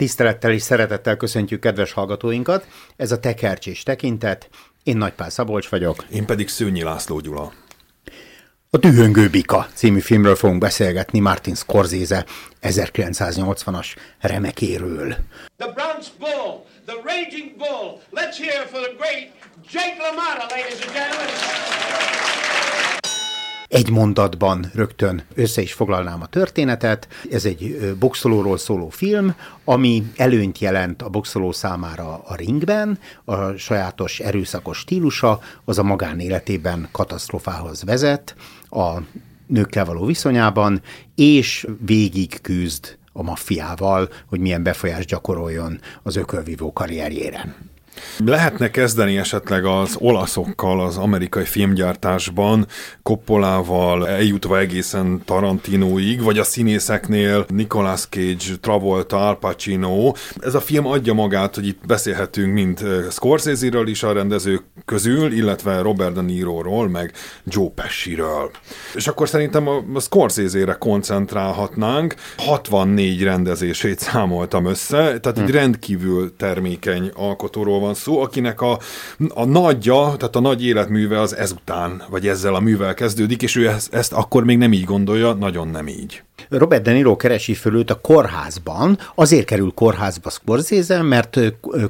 Tisztelettel és szeretettel köszöntjük kedves hallgatóinkat. Ez a Tekercs és Tekintet. Én Nagypál Szabolcs vagyok. Én pedig Szőnyi László Gyula. A Dühöngő Bika című filmről fogunk beszélgetni Martin Scorsese 1980-as remekéről. The Bronx Bull, the Raging Bull. Let's hear for the great Jake LaMotta, ladies and gentlemen egy mondatban rögtön össze is foglalnám a történetet. Ez egy boxolóról szóló film, ami előnyt jelent a boxoló számára a ringben, a sajátos erőszakos stílusa, az a magánéletében katasztrofához vezet, a nőkkel való viszonyában, és végig küzd a maffiával, hogy milyen befolyást gyakoroljon az ökölvívó karrierjére. Lehetne kezdeni esetleg az olaszokkal az amerikai filmgyártásban, Coppolával eljutva egészen Tarantinoig, vagy a színészeknél Nicolas Cage, Travolta, Al Pacino. Ez a film adja magát, hogy itt beszélhetünk mind Scorsese-ről is a rendezők közül, illetve Robert De Niro-ról, meg Joe Pesci-ről. És akkor szerintem a Scorsese-re koncentrálhatnánk. 64 rendezését számoltam össze, tehát egy hm. rendkívül termékeny alkotóról van van szó, akinek a, a nagyja, tehát a nagy életműve az ezután, vagy ezzel a művel kezdődik, és ő ezt, ezt akkor még nem így gondolja, nagyon nem így. Robert De Niro keresi föl őt a kórházban, azért kerül kórházba Scorsese, mert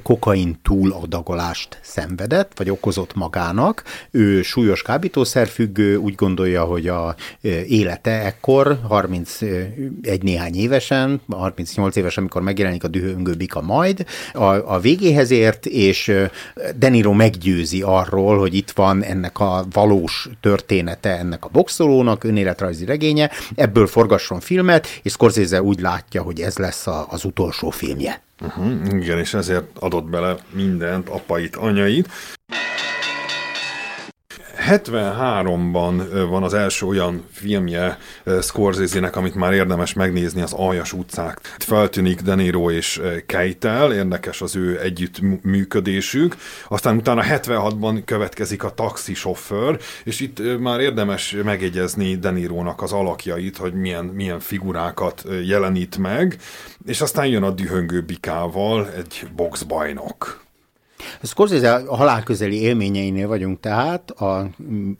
kokain túladagolást szenvedett, vagy okozott magának. Ő súlyos kábítószerfüggő, úgy gondolja, hogy a élete ekkor, 31 néhány évesen, 38 éves, amikor megjelenik a dühöngő bika majd, a, a végéhez ért, és De Niro meggyőzi arról, hogy itt van ennek a valós története ennek a boxolónak, önéletrajzi regénye, ebből forgasson filmet, és Scorsese úgy látja, hogy ez lesz a, az utolsó filmje. Uh-huh, igen, és ezért adott bele mindent, apait, anyait. 73-ban van az első olyan filmje Scorsese-nek, amit már érdemes megnézni, az Aljas utcák. Feltűnik De Niro és Keitel, érdekes az ő együttműködésük. Aztán utána 76-ban következik a taxisofőr, és itt már érdemes megegyezni De Niro-nak az alakjait, hogy milyen, milyen figurákat jelenít meg, és aztán jön a dühöngő bikával egy boxbajnok. Scorsese a halálközeli élményeinél vagyunk tehát, a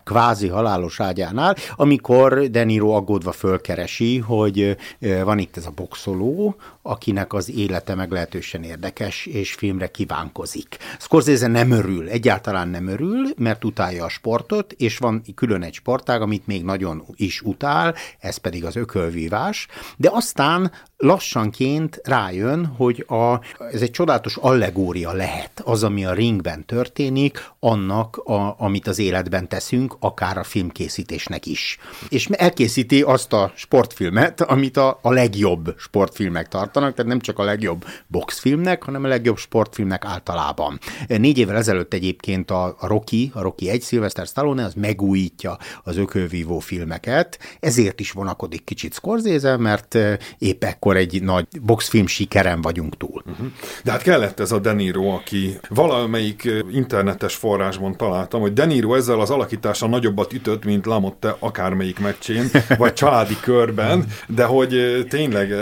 kvázi halálos ágyánál, amikor De Niro aggódva fölkeresi, hogy van itt ez a boxoló, akinek az élete meglehetősen érdekes, és filmre kívánkozik. Scorsese nem örül, egyáltalán nem örül, mert utálja a sportot, és van külön egy sportág, amit még nagyon is utál, ez pedig az ökölvívás, de aztán lassanként rájön, hogy a, ez egy csodálatos allegória lehet, az, ami a ringben történik, annak, a, amit az életben teszünk, akár a filmkészítésnek is. És elkészíti azt a sportfilmet, amit a, a legjobb sportfilmek tartanak, tehát nem csak a legjobb boxfilmnek, hanem a legjobb sportfilmnek általában. Négy évvel ezelőtt egyébként a, Rocky, a Rocky 1, Sylvester Stallone, az megújítja az ökölvívó filmeket, ezért is vonakodik kicsit Scorsese, mert épp ekkor egy nagy boxfilm sikeren vagyunk túl. Uh-huh. De hát kellett ez a De Niro, aki valamelyik internetes forrásban találtam, hogy De Niro ezzel az alakítással nagyobbat ütött, mint Lamotte akármelyik meccsén, vagy családi körben, de hogy tényleg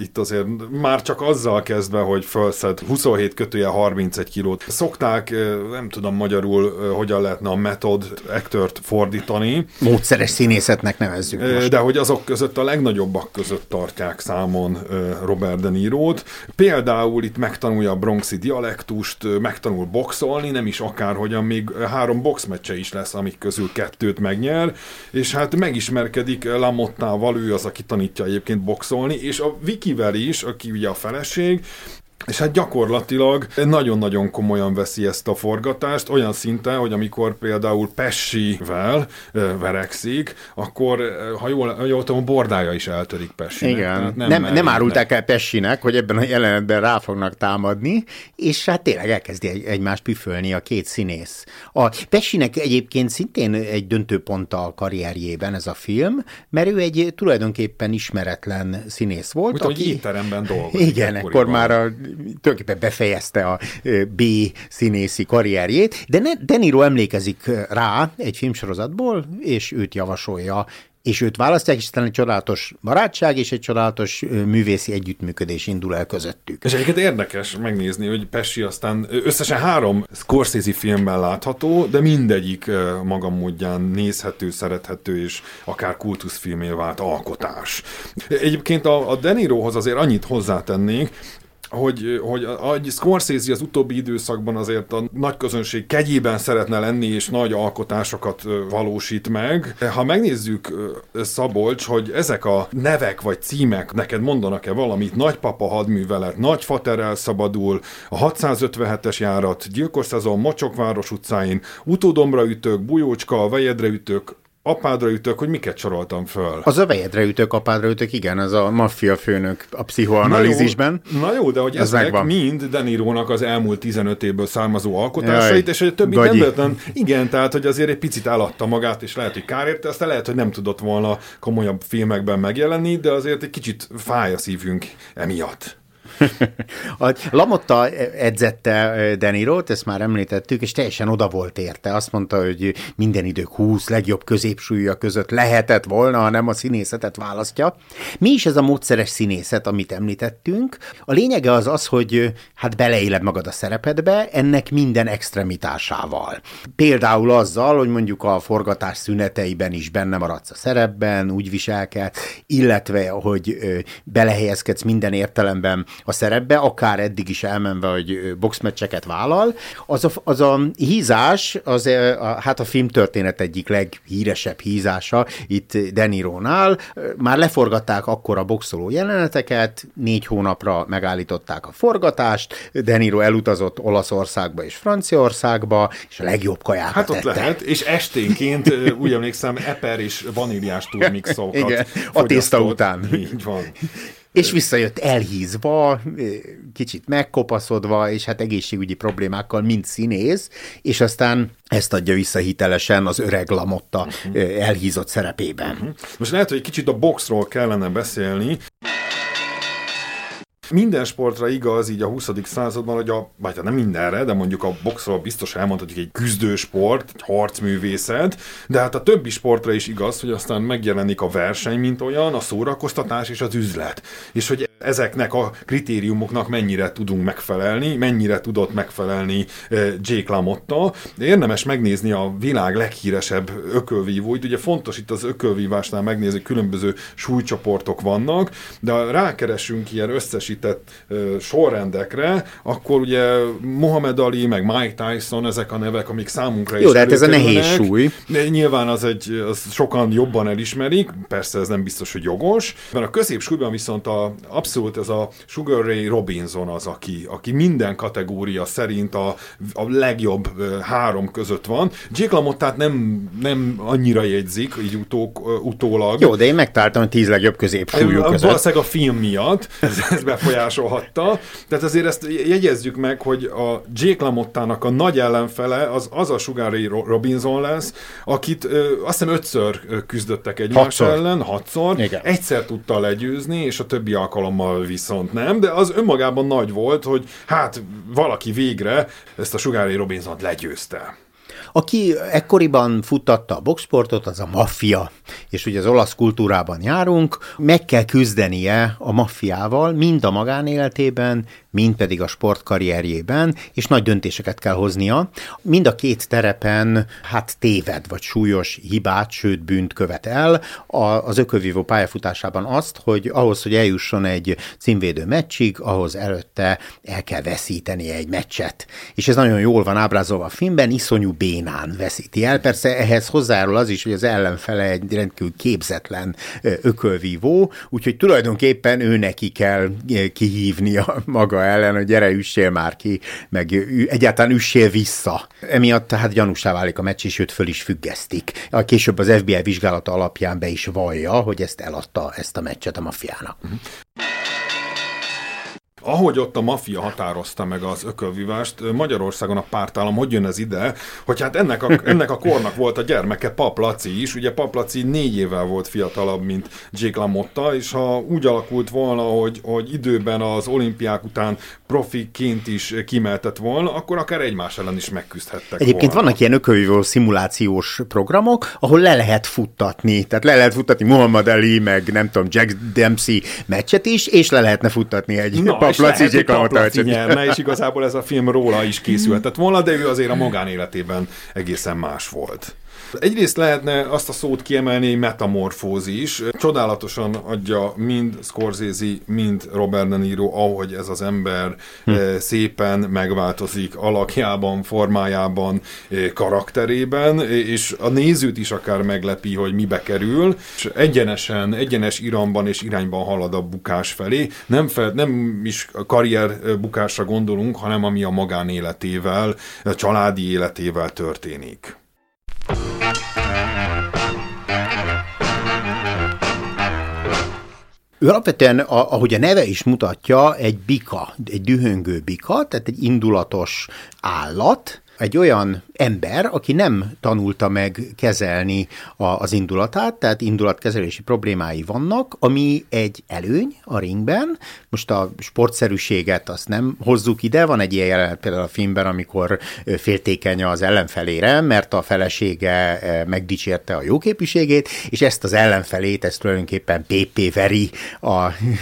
itt azért már csak azzal kezdve, hogy felszed 27 kötője 31 kilót. Szokták, nem tudom magyarul, hogyan lehetne a metod ektört fordítani. Módszeres színészetnek nevezzük most. De hogy azok között a legnagyobbak között tartják számon Robert De Niro-t. Például itt megtanulja a bronxi dialektust, megtanul boxolni, nem is akárhogyan, még három boxmeccse is lesz, amik közül kettőt megnyer, és hát megismerkedik Lamottával, ő az, aki tanítja egyébként boxolni, és a Vikivel is, aki ugye a feleség, és hát gyakorlatilag nagyon-nagyon komolyan veszi ezt a forgatást, olyan szinten, hogy amikor például Pessivel verekszik, akkor, ha jól, ha jól tudom, a bordája is eltörik Pessinek. Igen, nem, nem, nem árulták el Pessinek, hogy ebben a jelenetben rá fognak támadni, és hát tényleg elkezdi egy, egymást püfölni a két színész. A Pessinek egyébként szintén egy döntőpont a karrierjében ez a film, mert ő egy tulajdonképpen ismeretlen színész volt. Úgy, aki... hogy étteremben dolgozik. Igen, akkor már a tulajdonképpen befejezte a B színészi karrierjét, de ne, De Niro emlékezik rá egy filmsorozatból, és őt javasolja és őt választják, és aztán egy csodálatos barátság és egy csodálatos művészi együttműködés indul el közöttük. És egyébként érdekes megnézni, hogy Pesci aztán összesen három Scorsese filmben látható, de mindegyik maga módján nézhető, szerethető, és akár kultuszfilmé vált alkotás. Egyébként a, a Denirohoz azért annyit hozzátennék, hogy, hogy a Scorsese az utóbbi időszakban azért a nagy közönség kegyében szeretne lenni, és nagy alkotásokat valósít meg. Ha megnézzük, Szabolcs, hogy ezek a nevek vagy címek neked mondanak-e valamit, nagypapa hadművelet, nagyfater elszabadul, a 657-es járat, gyilkos szezon, Mocsokváros utcáin, utódomra ütők, bujócska, vejedre ütők, apádra ütök, hogy miket soroltam föl. Az a vejedre ütök, apádra ütök, igen, az a maffia főnök a pszichoanalízisben. Na jó, na jó de hogy Ez ezek megvan. mind Denirónak az elmúlt 15 évből származó alkotásait, Jaj, és a többi nem nem igen, tehát hogy azért egy picit eladta magát, és lehet, hogy kár érte, aztán lehet, hogy nem tudott volna komolyabb filmekben megjelenni, de azért egy kicsit fáj a szívünk emiatt. A Lamotta edzette Denirót, ezt már említettük, és teljesen oda volt érte. Azt mondta, hogy minden idők 20 legjobb középsúlya között lehetett volna, ha nem a színészetet választja. Mi is ez a módszeres színészet, amit említettünk? A lényege az az, hogy hát beleéled magad a szerepedbe, ennek minden extremitásával. Például azzal, hogy mondjuk a forgatás szüneteiben is benne maradsz a szerepben, úgy viselkedsz, illetve, hogy belehelyezkedsz minden értelemben a szerepbe, akár eddig is elmenve, hogy boxmeccseket vállal, az a, az a hízás, az a, hát a filmtörténet egyik leghíresebb hízása itt Denirónál. Már leforgatták akkor a boxoló jeleneteket, négy hónapra megállították a forgatást, Deniro elutazott Olaszországba és Franciaországba, és a legjobb kajákat Hát ott tette. lehet, és esténként úgy emlékszem, eper és vaníliás turmixokat Igen, a tészta után. Így van. És visszajött elhízva, kicsit megkopaszodva, és hát egészségügyi problémákkal, mint színész, és aztán ezt adja vissza hitelesen az öreg Lamotta uh-huh. elhízott szerepében. Uh-huh. Most lehet, hogy kicsit a boxról kellene beszélni. Minden sportra igaz így a 20. században, hogy a, vagy hát nem mindenre, de mondjuk a boxról biztos elmondhatjuk egy küzdősport, egy harcművészet, de hát a többi sportra is igaz, hogy aztán megjelenik a verseny, mint olyan, a szórakoztatás és az üzlet. És hogy ezeknek a kritériumoknak mennyire tudunk megfelelni, mennyire tudott megfelelni eh, Jake LaMotta. Érdemes megnézni a világ leghíresebb ökölvívóit. Ugye fontos itt az ökölvívásnál megnézni, különböző súlycsoportok vannak, de rákeresünk ilyen összesített eh, sorrendekre, akkor ugye Mohamed Ali, meg Mike Tyson, ezek a nevek, amik számunkra Jó, is de hát ez a nehéz súly. Nyilván az egy, az sokan jobban elismerik, persze ez nem biztos, hogy jogos, mert a középsúlyban viszont a abszolút ez a Sugar Ray Robinson az, aki, aki minden kategória szerint a, a legjobb három között van. Jake LaMottát nem, nem annyira jegyzik, így utó, utólag. Jó, de én megtaláltam a tíz legjobb középsúlyú között. Valószínűleg a film miatt ez, ez befolyásolhatta. Tehát azért ezt jegyezzük meg, hogy a Jake LaMottának a nagy ellenfele az, az a Sugar Ray Robinson lesz, akit ö, azt hiszem ötször küzdöttek egymás hatszor. ellen, hatszor. Igen. Egyszer tudta legyőzni, és a többi alkalommal viszont nem, de az önmagában nagy volt, hogy hát valaki végre ezt a Sugári Robinson-t legyőzte. Aki ekkoriban futtatta a boxsportot, az a maffia. És ugye az olasz kultúrában járunk, meg kell küzdenie a maffiával, mind a magánéletében, mind pedig a sportkarrierjében, és nagy döntéseket kell hoznia. Mind a két terepen hát téved, vagy súlyos hibát, sőt bűnt követ el. az ökövívó pályafutásában azt, hogy ahhoz, hogy eljusson egy címvédő meccsig, ahhoz előtte el kell veszíteni egy meccset. És ez nagyon jól van ábrázolva a filmben, iszonyú bénán veszíti el. Persze ehhez hozzájárul az is, hogy az ellenfele egy rendkívül képzetlen ökölvívó, úgyhogy tulajdonképpen ő neki kell kihívnia maga ellen, hogy gyere, üssél már ki, meg egyáltalán üssél vissza. Emiatt tehát gyanúsá válik a meccs, és őt föl is függesztik. A később az FBI vizsgálata alapján be is vallja, hogy ezt eladta ezt a meccset a mafiának. Uh-huh ahogy ott a maffia határozta meg az ökölvívást, Magyarországon a pártállam hogy jön ez ide, hogy hát ennek a, ennek a kornak volt a gyermeke Paplaci is, ugye Paplaci négy évvel volt fiatalabb, mint Jake LaMotta, és ha úgy alakult volna, hogy, hogy időben az olimpiák után profiként is kimeltett volna, akkor akár egymás ellen is megküzdhettek Egyébként volna. vannak ilyen ökölvívó szimulációs programok, ahol le lehet futtatni, tehát le lehet futtatni Muhammad Ali, meg nem tudom, Jack Dempsey meccset is, és le lehetne futtatni egy Na, Paplaci Paplaci nyerne, és igazából ez a film róla is készülhetett volna, de ő azért a magánéletében egészen más volt. Egyrészt lehetne azt a szót kiemelni, metamorfózis. Csodálatosan adja mind Scorsese, mind Robert De Niro, ahogy ez az ember hm. szépen megváltozik alakjában, formájában, eh, karakterében, és a nézőt is akár meglepi, hogy mibe kerül, és egyenesen, egyenes iramban és irányban halad a bukás felé. Nem, fel, nem is karrier bukásra gondolunk, hanem ami a magánéletével, a családi életével történik. Ő alapvetően, ahogy a neve is mutatja, egy bika, egy dühöngő bika, tehát egy indulatos állat, egy olyan ember, aki nem tanulta meg kezelni a, az indulatát, tehát indulatkezelési problémái vannak, ami egy előny a ringben. Most a sportszerűséget azt nem hozzuk ide, van egy ilyen jelenet például a filmben, amikor féltékeny az ellenfelére, mert a felesége megdicsérte a jóképűségét, és ezt az ellenfelét, ezt tulajdonképpen PP veri a,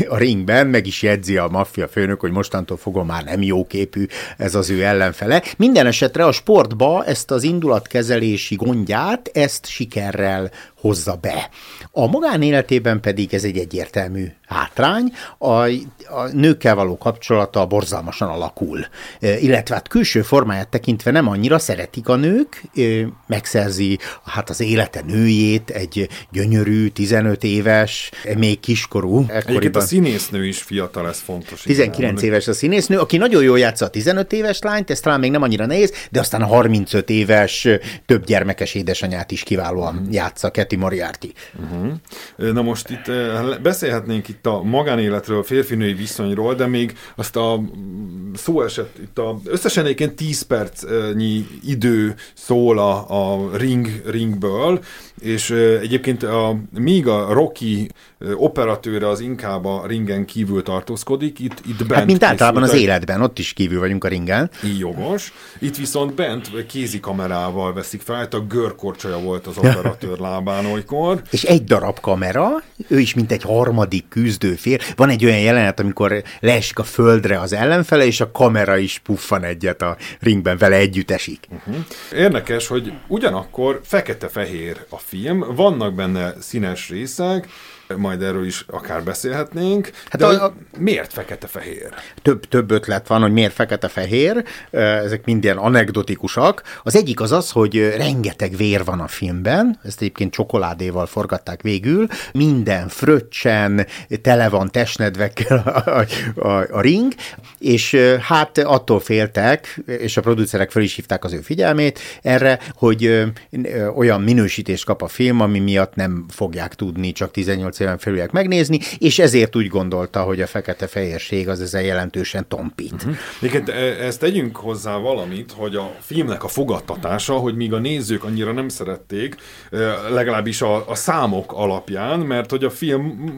a ringben, meg is jegyzi a maffia főnök, hogy mostantól fogom már nem jóképű ez az ő ellenfele. Minden esetre a sportba ezt az indulatkezelési gondját, ezt sikerrel hozza be. A magánéletében pedig ez egy egyértelmű hátrány, a, a nőkkel való kapcsolata borzalmasan alakul, e, illetve hát külső formáját tekintve nem annyira szeretik a nők, e, megszerzi hát az élete nőjét, egy gyönyörű, 15 éves, még kiskorú. Egyébként a színésznő is fiatal, ez fontos. 19 igen. éves a színésznő, aki nagyon jól játsza a 15 éves lányt, ez talán még nem annyira nehéz, de aztán a 35 éves, több gyermekes édesanyát is kiválóan mm. játsza, Kathy Moriarty. Uh-huh. Na most itt beszélhetnénk itt a magánéletről, férfinői viszonyról, de még azt a szó esett, itt a, összesen egyébként 10 percnyi idő szól a, a ring, ringből, és egyébként a, míg a Rocky operatőre az inkább a ringen kívül tartózkodik, itt, itt bent Hát mint általában az életben, ott is kívül vagyunk a ringen. Így jogos. Itt viszont bent kézi kamerával veszik fel, hát a görkorcsolya volt az operatőr lábán olykor. És egy darab kamera, ő is mint egy harmadik küzdőfér. Van egy olyan jelenet, amikor leesik a földre az ellenfele, és a kamera is puffan egyet a ringben, vele együtt esik. Uh-huh. Érdekes, hogy ugyanakkor fekete-fehér a film, vannak benne színes részek, majd erről is akár beszélhetnénk. Hát de a, a, miért fekete-fehér? Több, több ötlet van, hogy miért fekete-fehér, ezek mind ilyen anekdotikusak. Az egyik az az, hogy rengeteg vér van a filmben, ezt egyébként csokoládéval forgatták végül, minden fröccsen, tele van testnedvekkel a, a, a, a ring, és hát attól féltek, és a producerek fel is hívták az ő figyelmét erre, hogy olyan minősítést kap a film, ami miatt nem fogják tudni csak 18 éven felüliek megnézni, és ezért úgy gondolta, hogy a fekete-fehérség az ezzel jelentősen tompít. Uh-huh. Egyébként e, ezt tegyünk hozzá valamit, hogy a filmnek a fogadtatása, hogy míg a nézők annyira nem szerették, e, legalábbis a, a számok alapján, mert hogy a film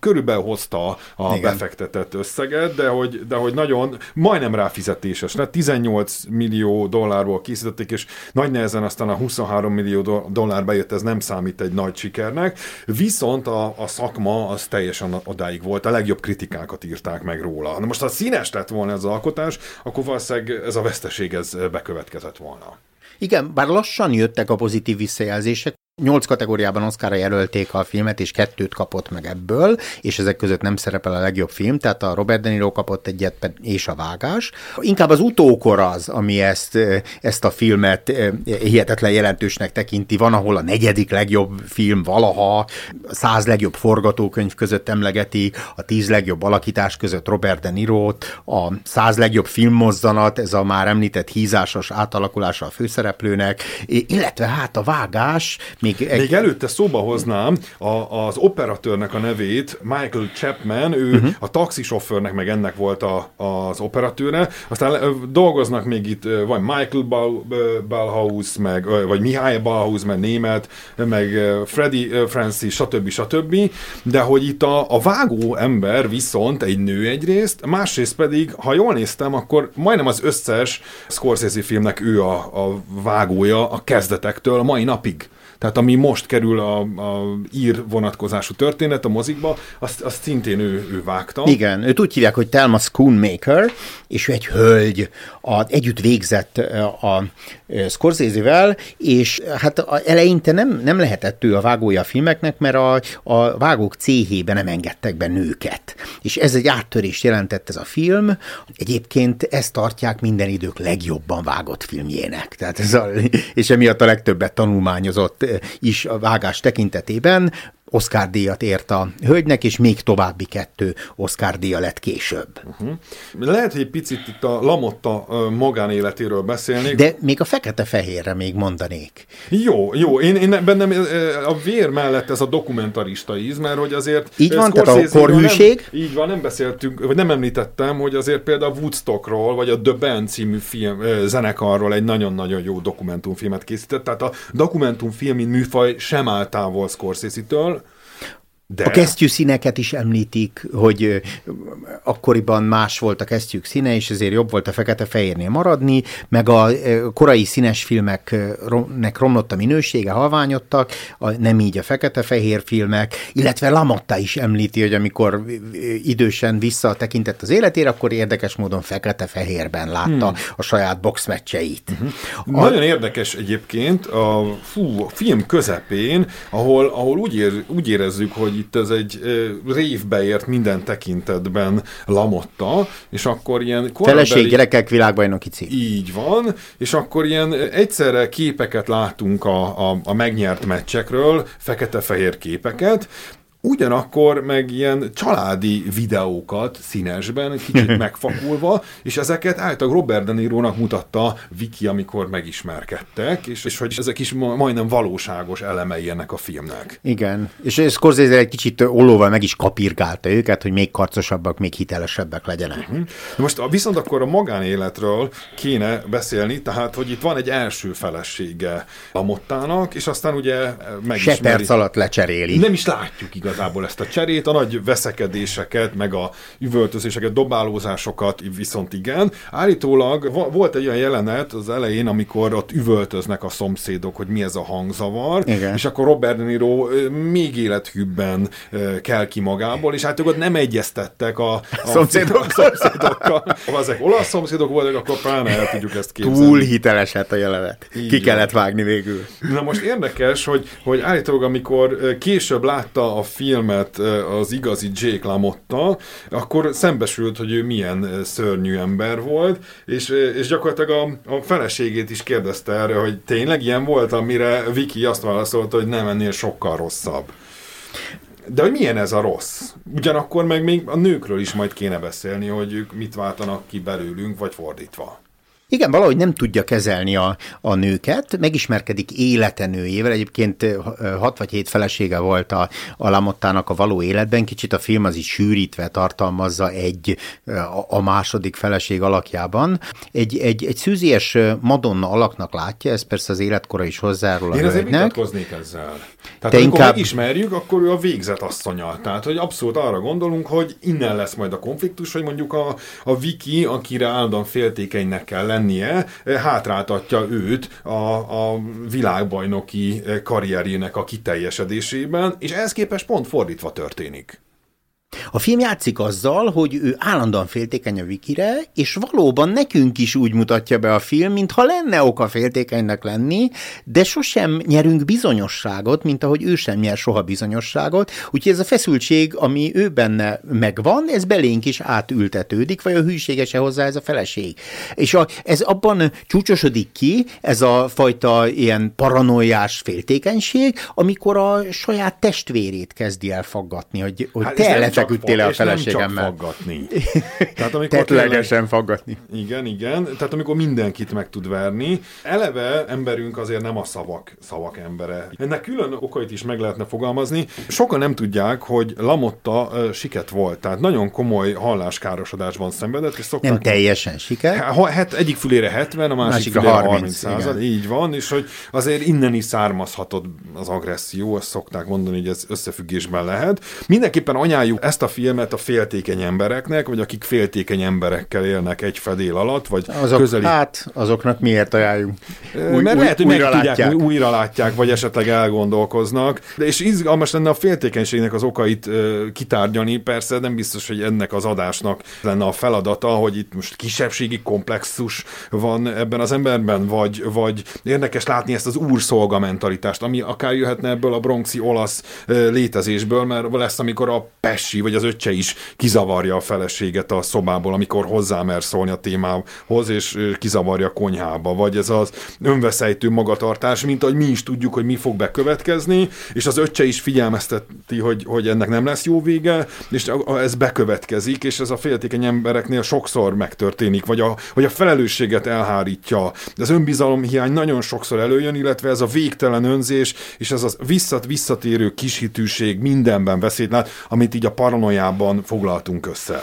körülbelül hozta a Igen. befektetett összeget, de hogy, de hogy nagyon, majdnem ráfizetéses, mert 18 millió dollárból készítették, és nagy nehezen aztán a 23 millió dollár bejött, ez nem számít egy nagy sikernek, viszont a a, szakma az teljesen odáig volt, a legjobb kritikákat írták meg róla. Na most ha színes lett volna ez az alkotás, akkor valószínűleg ez a veszteség ez bekövetkezett volna. Igen, bár lassan jöttek a pozitív visszajelzések, Nyolc kategóriában Oscarra jelölték a filmet, és kettőt kapott meg ebből, és ezek között nem szerepel a legjobb film, tehát a Robert De Niro kapott egyet, és a vágás. Inkább az utókor az, ami ezt, ezt a filmet hihetetlen jelentősnek tekinti. Van, ahol a negyedik legjobb film valaha, a száz legjobb forgatókönyv között emlegeti, a tíz legjobb alakítás között Robert De Niro-t, a száz legjobb filmmozzanat, ez a már említett hízásos átalakulása a főszereplőnek, illetve hát a vágás, még, egy... Még előtte szóba hoznám a, az operatőrnek a nevét, Michael Chapman, ő uh-huh. a taxisofőrnek meg ennek volt a, az operatőre. Aztán dolgoznak még itt, vagy Michael Ballhaus, meg, vagy Mihály Ballhaus, meg német, meg Freddy Francis, stb. stb. De hogy itt a, a vágó ember viszont egy nő egyrészt, másrészt pedig, ha jól néztem, akkor majdnem az összes Scorsese filmnek ő a, a vágója a kezdetektől a mai napig. Tehát ami most kerül a, a ír vonatkozású történet a mozikba, azt, azt szintén ő, ő vágta. Igen, őt úgy hívják, hogy Thelma Schoonmaker, és ő egy hölgy, a, együtt végzett a Scorsese-vel, és hát a, eleinte nem, nem lehetett ő a vágója a filmeknek, mert a, a vágók céhébe nem engedtek be nőket. És ez egy áttörést jelentett ez a film. Egyébként ezt tartják minden idők legjobban vágott filmjének. Tehát ez a, és emiatt a legtöbbet tanulmányozott is a vágás tekintetében. Oscar díjat ért a hölgynek, és még további kettő Oscar díja lett később. Uh-huh. Lehet, hogy egy picit itt a Lamotta magánéletéről beszélnék. De még a fekete-fehérre még mondanék. Jó, jó. Én, én bennem a vér mellett ez a dokumentarista íz, mert hogy azért... Így van, tehát a korhűség. Nem, így van, nem beszéltünk, vagy nem említettem, hogy azért például Woodstockról, vagy a The Band című film, zenekarról egy nagyon-nagyon jó dokumentumfilmet készített. Tehát a dokumentumfilm, mint műfaj sem áll távol Scorsese-től, de... A kesztyűszíneket is említik, hogy akkoriban más volt a kesztyűk színe, és ezért jobb volt a fekete-fehérnél maradni, meg a korai színes filmeknek romlott a minősége, halványodtak, a, nem így a fekete-fehér filmek, illetve Lamotta is említi, hogy amikor idősen visszatekintett az életére, akkor érdekes módon fekete-fehérben látta hmm. a saját boxmeccseit. Uh-huh. A... Nagyon érdekes egyébként a, fú, a film közepén, ahol, ahol úgy, ér, úgy érezzük, hogy itt ez egy révbe ért minden tekintetben Lamotta, és akkor ilyen... Feleség, gyerekek, világbajnoki cím. Így van, és akkor ilyen egyszerre képeket látunk a, a, a megnyert meccsekről, fekete-fehér képeket, Ugyanakkor meg ilyen családi videókat színesben, kicsit megfakulva, és ezeket általában Robert De Niro-nak mutatta Viki, amikor megismerkedtek, és, és hogy ezek is majdnem valóságos elemei ennek a filmnek. Igen, és Scorsese egy kicsit ollóval meg is kapirgálta őket, hogy még karcosabbak, még hitelesebbek legyenek. Uh-huh. Most viszont akkor a magánéletről kéne beszélni, tehát, hogy itt van egy első felesége a Mottának, és aztán ugye megismeri. Se perc alatt lecseréli. Nem is látjuk igaz igazából ezt a cserét, a nagy veszekedéseket, meg a üvöltözéseket, dobálózásokat viszont igen. Állítólag volt egy olyan jelenet az elején, amikor ott üvöltöznek a szomszédok, hogy mi ez a hangzavar, igen. és akkor Robert De Niro még élethűbben kell ki magából, és hát ott nem egyeztettek a, a szomszédok. szomszédokkal. Ha ezek olasz szomszédok voltak, akkor pláne el tudjuk ezt képzelni. Túl hiteles hát a jelenet. Így ki kellett vágni végül. Na most érdekes, hogy, hogy állítólag amikor később látta a filmet az igazi Jake LaMotta, akkor szembesült, hogy ő milyen szörnyű ember volt, és, és gyakorlatilag a, a feleségét is kérdezte erre, hogy tényleg ilyen volt, amire Viki azt válaszolta, hogy nem ennél sokkal rosszabb. De hogy milyen ez a rossz? Ugyanakkor meg még a nőkről is majd kéne beszélni, hogy ők mit váltanak ki belőlünk, vagy fordítva. Igen, valahogy nem tudja kezelni a, a nőket, megismerkedik élete nőjével, egyébként hat vagy hét felesége volt a, a Lamottának a való életben, kicsit a film az is sűrítve tartalmazza egy a, a második feleség alakjában. Egy, egy, egy szűzies Madonna alaknak látja, ez persze az életkora is hozzárul a Én azért vitatkoznék ezzel. Tehát Te inkább... megismerjük, akkor ő a végzet asszonya. Tehát, hogy abszolút arra gondolunk, hogy innen lesz majd a konfliktus, hogy mondjuk a, a Viki, akire állandóan féltékenynek kell lenni, lennie, eh, hátráltatja őt a, a világbajnoki eh, karrierjének a kiteljesedésében, és ehhez képest pont fordítva történik. A film játszik azzal, hogy ő állandóan féltékeny a Vikire, és valóban nekünk is úgy mutatja be a film, mintha lenne oka féltékenynek lenni, de sosem nyerünk bizonyosságot, mint ahogy ő sem nyer soha bizonyosságot. Úgyhogy ez a feszültség, ami ő benne megvan, ez belénk is átültetődik, vagy a hűségese hozzá ez a feleség. És a, ez abban csúcsosodik ki, ez a fajta ilyen paranoiás féltékenység, amikor a saját testvérét kezdi el faggatni, hogy, hogy hát te lefeküdtél a feleségemmel. Nem csak faggatni. Tehát amikor Tetlegesen faggatni. Igen, igen. Tehát amikor mindenkit meg tud verni. Eleve emberünk azért nem a szavak, szavak embere. Ennek külön okait is meg lehetne fogalmazni. Sokan nem tudják, hogy Lamotta uh, siket volt, tehát nagyon komoly halláskárosodásban szenvedett. És szokták, nem teljesen siket. Ha, hát egyik fülére 70, a másik, másik fülére 30, 30 század, így van, és hogy azért innen is származhatott az agresszió, azt szokták mondani, hogy ez összefüggésben lehet. Mindenképpen anyáljuk ezt a filmet a féltékeny embereknek, vagy akik féltékeny emberekkel élnek egy fedél alatt, vagy Azok, közeli... Hát, azoknak miért ajánljuk? Új, Mert új, lehet, hogy újra meg látják. Tudják, újra látják, vagy esetleg elgondolkoznak. De és izgalmas lenne a féltékenységnek az okait uh, kitárgyalni, persze nem biztos, hogy ennek az adásnak lenne a feladata, hogy itt most kisebbségi komplexus van ebben az emberben, vagy, vagy érdekes látni ezt az úrszolga mentalitást, ami akár jöhetne ebből a bronxi olasz létezésből, mert lesz, amikor a Pessi vagy az öccse is kizavarja a feleséget a szobából, amikor hozzá mer szólni a témához, és kizavarja a konyhába, vagy ez az önveszejtő magatartás, mint ahogy mi is tudjuk, hogy mi fog bekövetkezni, és az öccse is figyelmezteti, hogy, hogy ennek nem lesz jó vége, és ez bekövetkezik, és ez a féltékeny embereknél sokszor megtörténik, vagy a, vagy a felelősséget elhárítja. Az önbizalom hiány nagyon sokszor előjön, illetve ez a végtelen önzés, és ez a visszat, visszatérő kishitűség mindenben veszélyt lát, amit így a paranoiában foglaltunk össze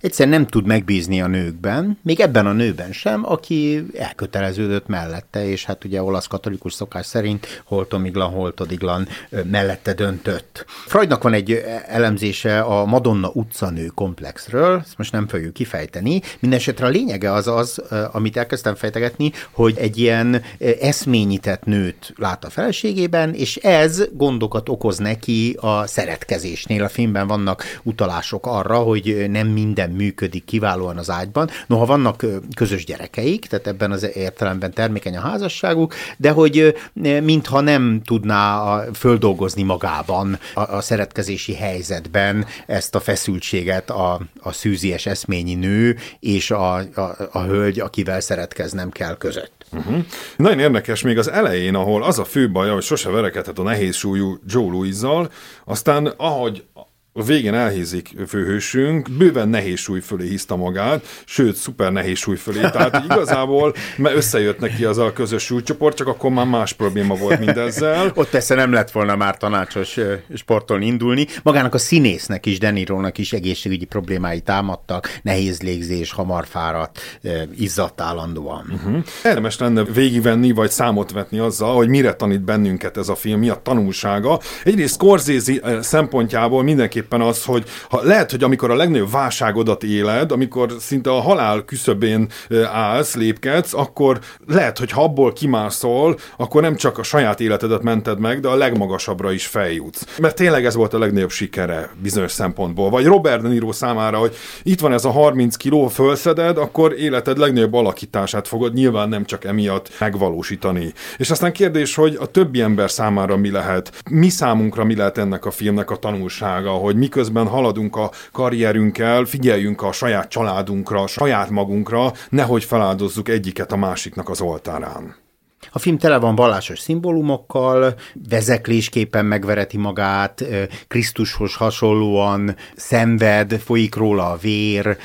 egyszerűen nem tud megbízni a nőkben, még ebben a nőben sem, aki elköteleződött mellette, és hát ugye olasz katolikus szokás szerint holtomiglan, holtodiglan mellette döntött. Freudnak van egy elemzése a Madonna utcanő komplexről, ezt most nem fogjuk kifejteni, mindesetre a lényege az az, amit elkezdtem fejtegetni, hogy egy ilyen eszményített nőt lát a feleségében, és ez gondokat okoz neki a szeretkezésnél. A filmben vannak utalások arra, hogy nem minden működik kiválóan az ágyban. Noha vannak közös gyerekeik, tehát ebben az értelemben termékeny a házasságuk, de hogy mintha nem tudná földolgozni magában a, a szeretkezési helyzetben ezt a feszültséget a, a szűzies eszményi nő és a, a, a hölgy, akivel szeretkeznem kell között. Uh-huh. Nagyon érdekes még az elején, ahol az a fő baj, hogy sose verekedhet a nehéz súlyú Joe Louis-zal, aztán ahogy a végén elhízik főhősünk, bőven nehéz súly fölé hiszta magát, sőt, szuper nehéz súly fölé, tehát igazából mert összejött neki az a közös súlycsoport, csak akkor már más probléma volt mindezzel. Ott persze nem lett volna már tanácsos sportolni indulni. Magának a színésznek is, Denirónak is egészségügyi problémái támadtak, nehéz légzés, hamar fáradt, izzadt állandóan. Uh-huh. Érdemes lenne végigvenni, vagy számot vetni azzal, hogy mire tanít bennünket ez a film, mi a tanulsága. Egyrészt Scorsese szempontjából mindenki mindenképpen az, hogy ha, lehet, hogy amikor a legnagyobb válságodat éled, amikor szinte a halál küszöbén állsz, lépkedsz, akkor lehet, hogy ha abból kimászol, akkor nem csak a saját életedet mented meg, de a legmagasabbra is feljutsz. Mert tényleg ez volt a legnagyobb sikere bizonyos szempontból. Vagy Robert De Niro számára, hogy itt van ez a 30 kiló, fölszeded, akkor életed legnagyobb alakítását fogod nyilván nem csak emiatt megvalósítani. És aztán kérdés, hogy a többi ember számára mi lehet, mi számunkra mi lehet ennek a filmnek a tanulsága, hogy hogy miközben haladunk a karrierünkkel, figyeljünk a saját családunkra, a saját magunkra, nehogy feláldozzuk egyiket a másiknak az oltárán. A film tele van vallásos szimbólumokkal, vezeklésképpen megvereti magát, Krisztushoz hasonlóan szenved, folyik róla a vér,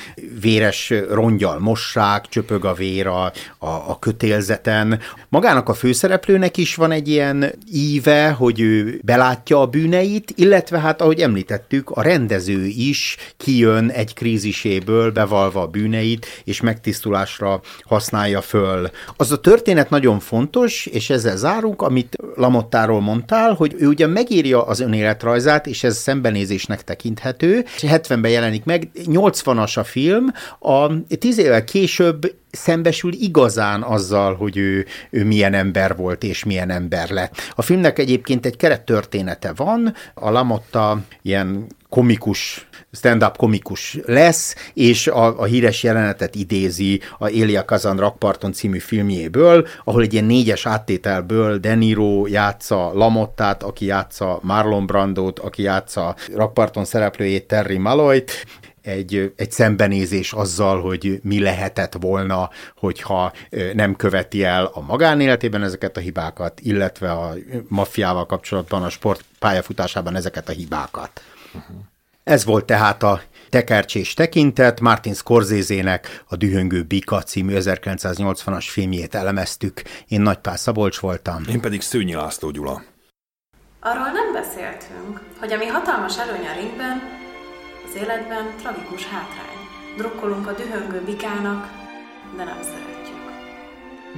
véres rongyal mossák, csöpög a vér a, a, a kötélzeten. Magának a főszereplőnek is van egy ilyen íve, hogy ő belátja a bűneit, illetve hát, ahogy említettük, a rendező is kijön egy kríziséből, bevalva a bűneit, és megtisztulásra használja föl. Az a történet nagyon fontos, fontos, és ezzel zárunk, amit Lamottáról mondtál, hogy ő ugye megírja az önéletrajzát, és ez szembenézésnek tekinthető, és 70-ben jelenik meg, 80-as a film, a 10 évvel később szembesül igazán azzal, hogy ő, ő milyen ember volt és milyen ember lett. A filmnek egyébként egy kerettörténete van, a Lamotta ilyen komikus stand-up komikus lesz, és a, a híres jelenetet idézi a Elia Kazan Rakparton című filmjéből, ahol egy ilyen négyes áttételből De Niro játsza Lamottát, aki játsza Marlon Brandot, aki játsza Rakparton szereplőjét Terry Maloyt, egy, egy szembenézés azzal, hogy mi lehetett volna, hogyha nem követi el a magánéletében ezeket a hibákat, illetve a maffiával kapcsolatban a sport pályafutásában ezeket a hibákat. Uh-huh. Ez volt tehát a tekercsés tekintet, Martin Scorsese-nek a Dühöngő Bika című 1980-as filmjét elemeztük. Én Nagypál Szabolcs voltam. Én pedig Szőnyi László Gyula. Arról nem beszéltünk, hogy ami hatalmas előny a ringben, az életben tragikus hátrány. Drukkolunk a dühöngő bikának, de nem szeretjük.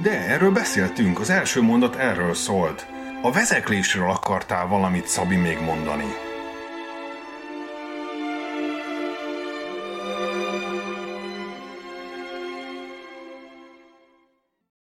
De erről beszéltünk, az első mondat erről szólt. A vezeklésről akartál valamit Szabi még mondani.